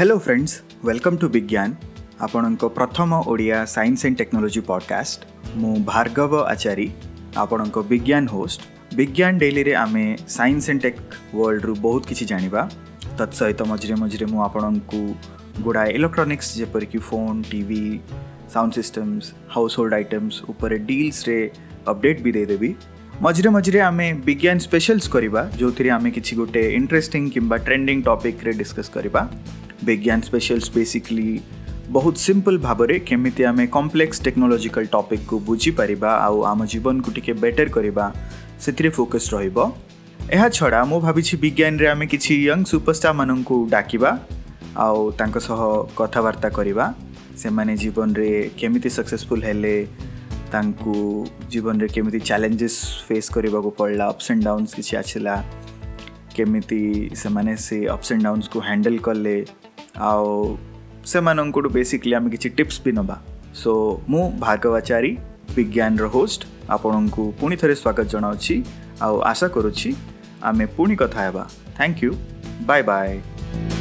hello friends welcome to विज्ञान आपण प्रथम Odia science and technology podcast मु भार्गव आचारी आपण विज्ञान होस्ट विज्ञान डेली रे आमे साइंस एंड टेक वर्ल्ड रु बहुत किसी जाणी तत्सहित मझे मझे मुझे गुड़ाए इलेक्ट्रॉनिक्स कि phone TV sound systems household items उपर डील्स रे अपडेट भी देदेवी मझे मझे आम विज्ञान स्पेशल्स करवा जो थी आम कि गोटे इंटरेस्टिंग किंबा ट्रेंडिंग टॉपिक रे डिस्कस करवा विज्ञान स्पेशल्स बेसिकली ବହୁତ ସିମ୍ପଲ୍ ଭାବରେ କେମିତି ଆମେ କମ୍ପ୍ଲେକ୍ସ ଟେକ୍ନୋଲୋଜିକାଲ ଟପିକ୍କୁ ବୁଝିପାରିବା ଆଉ ଆମ ଜୀବନକୁ ଟିକେ ବେଟର୍ କରିବା ସେଥିରେ ଫୋକସ୍ ରହିବ ଏହା ଛଡ଼ା ମୁଁ ଭାବିଛି ବିଜ୍ଞାନରେ ଆମେ କିଛି ୟଙ୍ଗ ସୁପରଷ୍ଟାରମାନଙ୍କୁ ଡାକିବା ଆଉ ତାଙ୍କ ସହ କଥାବାର୍ତ୍ତା କରିବା ସେମାନେ ଜୀବନରେ କେମିତି ସକ୍ସେସଫୁଲ୍ ହେଲେ ତାଙ୍କୁ ଜୀବନରେ କେମିତି ଚ୍ୟାଲେଞ୍ଜେସ୍ ଫେସ୍ କରିବାକୁ ପଡ଼ିଲା ଅପ୍ସ ଆଣ୍ଡ ଡାଉନ୍ସ କିଛି ଆସିଲା କେମିତି ସେମାନେ ସେ ଅପ୍ସ ଆଣ୍ଡ ଡାଉନ୍ସକୁ ହ୍ୟାଣ୍ଡେଲ୍ କଲେ ଆଉ ସେମାନଙ୍କଠୁ ବେସିକଲି ଆମେ କିଛି ଟିପ୍ସ ବି ନେବା ସୋ ମୁଁ ଭାର୍ଗବାଚାରୀ ବିଜ୍ଞାନର ହୋଷ୍ଟ ଆପଣଙ୍କୁ ପୁଣି ଥରେ ସ୍ୱାଗତ ଜଣାଉଛି ଆଉ ଆଶା କରୁଛି ଆମେ ପୁଣି କଥା ହେବା ଥ୍ୟାଙ୍କ ୟୁ ବାଏ ବାଏ